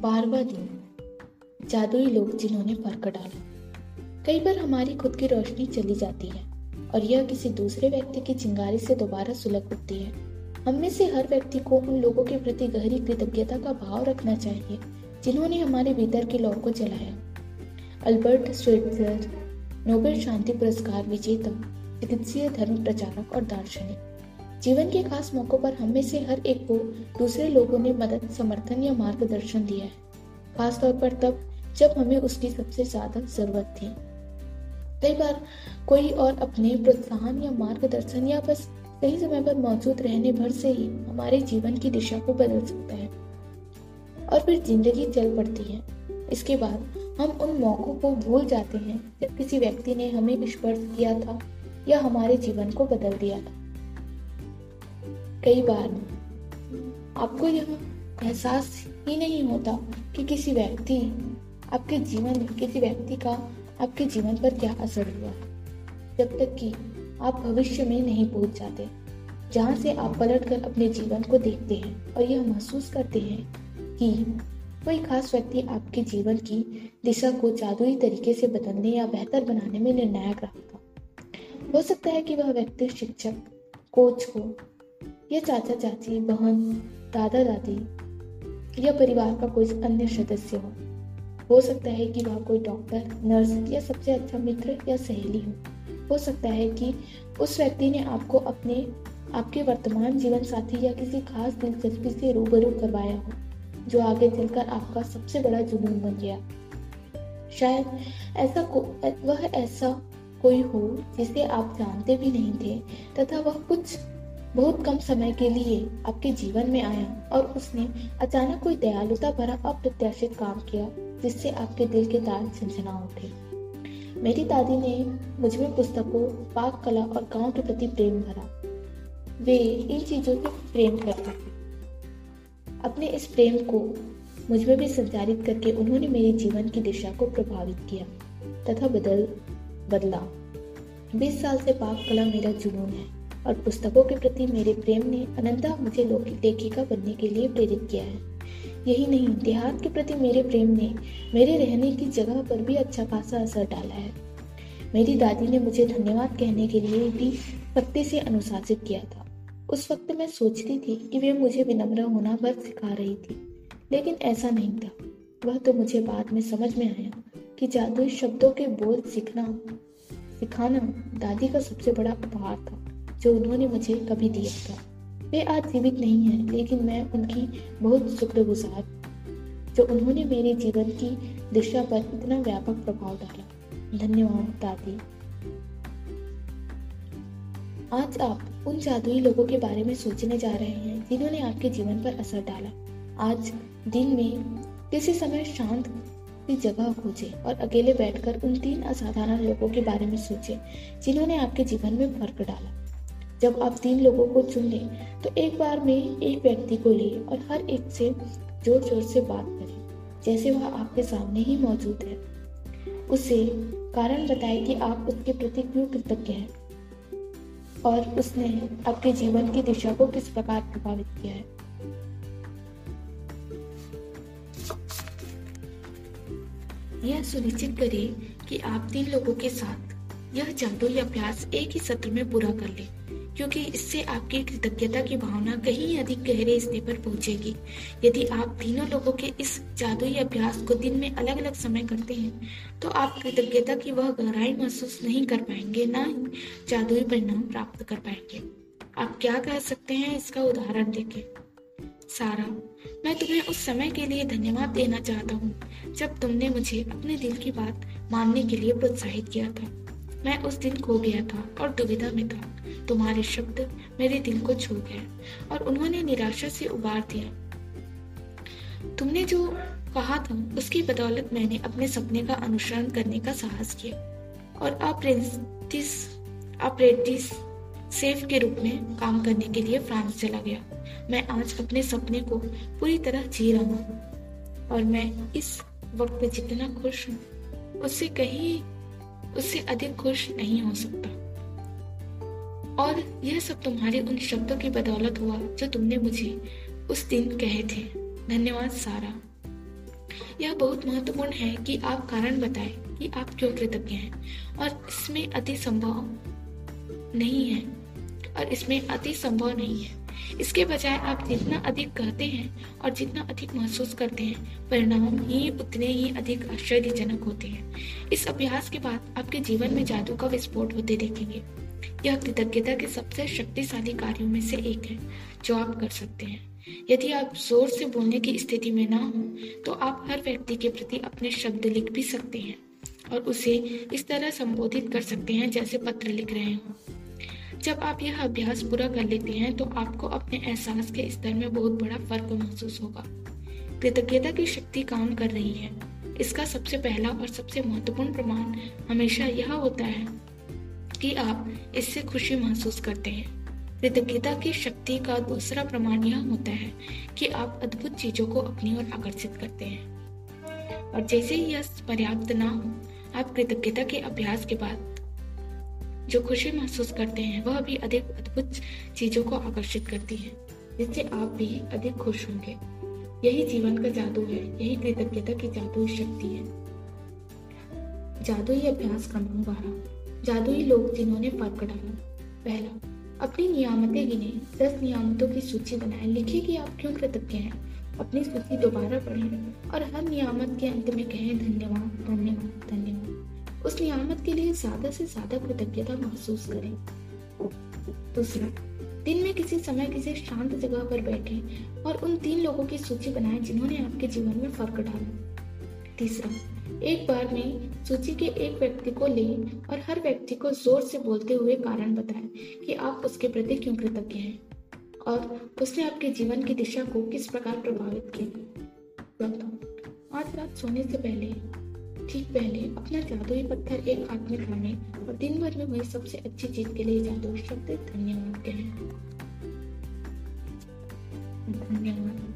बारवा दिन जादुई लोग जिन्होंने फ़र्क डाला। कई बार हमारी खुद की रोशनी चली जाती है और यह किसी दूसरे व्यक्ति की चिंगारी से दोबारा सुलग उठती है। हम में से हर व्यक्ति को उन लोगों के प्रति गहरी कृतज्ञता का भाव रखना चाहिए, जिन्होंने हमारे भीतर की लौ को जलाया। अल्बर्ट स्वेटजर नोबेल शांति पुरस्कार विजेता, चिकित्सीय धर्म प्रचारक और दार्शनिक। जीवन के खास मौकों पर हम में से हर एक को दूसरे लोगों ने मदद, समर्थन या मार्गदर्शन दिया है। खासतौर पर तब जब हमें उसकी सबसे ज़्यादा ज़रूरत थी। कई बार कोई और अपने प्रोत्साहन या मार्गदर्शन या बस सही समय पर मौजूद रहने भर से ही हमारे जीवन की दिशा को बदल सकता है और फिर ज़िंदगी चल पड़ती है। इसके बाद हम उन मौकों को भूल जाते हैं जब किसी व्यक्ति ने हमें स्पर्श किया था या हमारे जीवन को बदल दिया था। कई बार आपको यह एहसास ही नहीं होता कि किसी व्यक्ति, आपके जीवन में किसी व्यक्ति का आपके जीवन पर क्या असर हुआ। जब तक कि आप भविष्य में नहीं पहुँच जाते, जहाँ से आप पलट कर अपने जीवन को देखते हैं और यह महसूस करते हैं कि कोई खास व्यक्ति आपके जीवन की दिशा को जादुई तरीके से बदलने या बेहतर बनाने में निर्णायक रहा था। हो सकता है कि वह व्यक्ति शिक्षक, कोच हो या चाचा चाची, बहन, दादा दादी, या परिवार का कोई अन्य सदस्य हो। हो सकता है कि वह कोई डॉक्टर नर्स या सबसे अच्छा मित्र या सहेली हो। हो सकता है कि उस व्यक्ति ने आपको अपने, आपके वर्तमान जीवन साथी या किसी खास दिलचस्पी से रूबरू करवाया हो, जो आगे चलकर आपका सबसे बड़ा जुनून बन गया। शायद ऐसा को, वह ऐसा कोई हो जिसे आप जानते भी नहीं थे, तथा वह कुछ बहुत कम समय के लिए आपके जीवन में आया और उसने अचानक कोई दयालुता भरा अप्रत्याशित काम किया जिससे आपके दिल के तार झंझना उठे। मेरी दादी ने मुझमें पुस्तकों पाक कला और गाँव के प्रति प्रेम भरा। वे इन चीज़ों से प्रेम करते थे। अपने इस प्रेम को मुझमें भी संचारित करके उन्होंने मेरे जीवन की दिशा को प्रभावित किया तथा बदल, बदला। बीस साल से पाक कला मेरा जुनून है। और पुस्तकों के प्रति मेरे प्रेम ने अनंता मुझे लेखिका बनने के लिए प्रेरित किया है। यही नहीं देहात के प्रति मेरे प्रेम ने मेरे रहने की जगह पर भी अच्छा खासा असर डाला है। मेरी दादी ने मुझे धन्यवाद कहने के लिए भी सख्ती से अनुशासित किया था। उस वक्त मैं सोचती थी कि वे मुझे विनम्र होना बस सिखा रही थी, लेकिन ऐसा नहीं था। वह तो मुझे बाद में समझ में आया कि जादुई शब्दों के बोल सीखना, सिखाना दादी का सबसे बड़ा उपहार था। जो उन्होंने मुझे कभी दिया था। वे आज जीवित नहीं हैं, लेकिन मैं उनकी बहुत शुक्रगुजार जो उन्होंने मेरे जीवन की दिशा पर इतना व्यापक प्रभाव डाला। धन्यवाद, दादी। आज आप उन जादुई लोगों के बारे में सोचने जा रहे हैं, जिन्होंने आपके जीवन पर असर डाला। आज दिन में किसी समय शांत की जगह खोजे और अकेले बैठकर उन तीन असाधारण लोगों के बारे में सोचे, जिन्होंने आपके जीवन में फ़र्क डाला। जब आप तीन लोगों को चुन लें तो एक बार में एक व्यक्ति को ले और हर एक से ज़ोर ज़ोर से बात करें, जैसे वह आपके सामने ही मौजूद है। उसे कारण बताए कि आप उसके प्रति क्यों कृतज्ञ हैं और उसने आपके जीवन की दिशा को किस प्रकार प्रभावित किया है। यह सुनिश्चित करें कि आप तीन लोगों के साथ यह जादुई अभ्यास एक ही सत्र में पूरा कर लें। क्योंकि इससे आपकी कृतज्ञता की भावना कहीं अधिक गहरे स्तर पर पहुंचेगी। यदि आप तीनों लोगों के इस जादुई अभ्यास को दिन में अलग अलग समय करते हैं तो आप कृतज्ञता की वह गहराई महसूस नहीं कर पाएँगे, ना ही जादुई परिणाम प्राप्त कर पाएँगे। आप क्या कह सकते हैं? इसका उदाहरण देखें। सारा, मैं तुम्हें उस समय के लिए धन्यवाद देना चाहता हूँ, जब तुमने मुझे अपने दिल की बात मानने के लिए प्रोत्साहित किया था। मैं उस दिन खो गया था और दुविधा में था। तुम्हारे शब्द मेरे दिल को छू गए और उन्होंने निराशा से उबार दिया। तुमने जो कहा था, उसकी बदौलत मैंने अपने सपने का अनुसरण करने का साहस किया। और अप्रेंटिस अप्रेंटिस सेफ़ के रूप में काम करने के लिए फ्रांस चला गया। मैं आज अपने सपने को पूरी तरह जी रहा हूँ और मैं इस वक्त जितना खुश हूँ, उससे कहीं उससे अधिक खुश नहीं हो सकता। और यह सब तुम्हारे उन शब्दों की बदौलत हुआ जो तुमने मुझे उस दिन कहे थे। धन्यवाद, सारा। यह बहुत महत्वपूर्ण है कि आप कारण बताएँ कि आप क्यों कृतज्ञ हैं और इसमें अति संभव नहीं है और इसमें अति संभव नहीं है। इसके बजाय आप जितना अधिक कहते हैं और जितना अधिक महसूस करते हैं, परिणाम ही उतने ही अधिक आश्चर्यजनक होते हैं। इस अभ्यास के बाद आपके जीवन में जादू का विस्फोट होते देखेंगे। यह कृतज्ञता के सबसे शक्तिशाली कार्यों में से एक है, जो आप कर सकते हैं। यदि आप ज़ोर से बोलने की स्थिति में ना हो तो आप हर व्यक्ति के प्रति अपने शब्द लिख भी सकते हैं और उसे इस तरह संबोधित कर सकते हैं जैसे पत्र लिख रहे हो। जब आप यह अभ्यास पूरा कर लेते हैं तो आपको अपने एहसास के स्तर में बहुत बड़ा फ़र्क महसूस होगा। कृतज्ञता की शक्ति काम कर रही है। इसका सबसे पहला और सबसे महत्वपूर्ण प्रमाण हमेशा यह होता है कि आप इससे खुशी महसूस करते हैं। कृतज्ञता की शक्ति का दूसरा प्रमाण यह होता है कि आप अद्भुत चीज़ों को अपनी ओर आकर्षित करते हैं। और जैसे ही यह पर्याप्त ना हो, आप कृतज्ञता के अभ्यास के बाद जो खुशी महसूस करते हैं, वह भी अधिक अद्भुत चीज़ों को आकर्षित करती है, जिससे आप भी अधिक खुश होंगे। यही जीवन का जादू है, यही कृतज्ञता की जादू शक्ति है। जादुई अभ्यास क्रम बारह जादुई लोग जिन्होंने फ़र्क डाला पहला, अपनी नियामतें गिने। दस नियामतों की सूची बनाए। लिखे कि आप क्यों कृतज्ञ हैं? अपनी सूची दोबारा पढ़ें। और हर नियामत के अंत में कहें, धन्यवाद धन्यवाद धन्यवाद। उस नियामत के लिए ज़्यादा से ज़्यादा कृतज्ञता महसूस करें। दूसरा, दिन में किसी समय किसी शांत जगह पर बैठे और उन तीन लोगों की सूची बनाएँ जिन्होंने आपके जीवन में फ़र्क डाला। तीसरा, एक बार में सूची के एक व्यक्ति को ले और हर व्यक्ति को ज़ोर से बोलते हुए कारण बताएँ कि आप उसके प्रति क्यों कृतज्ञ हैं और उसने आपके जीवन की दिशा को किस प्रकार प्रभावित किया। आज रात सोने से पहले ठीक पहले अपना जादुई पत्थर एक हाथ में थामे और दिन भर में वही सबसे अच्छी चीज़ के लिए जादू शब्द धन्यवाद, कहें धन्यवाद।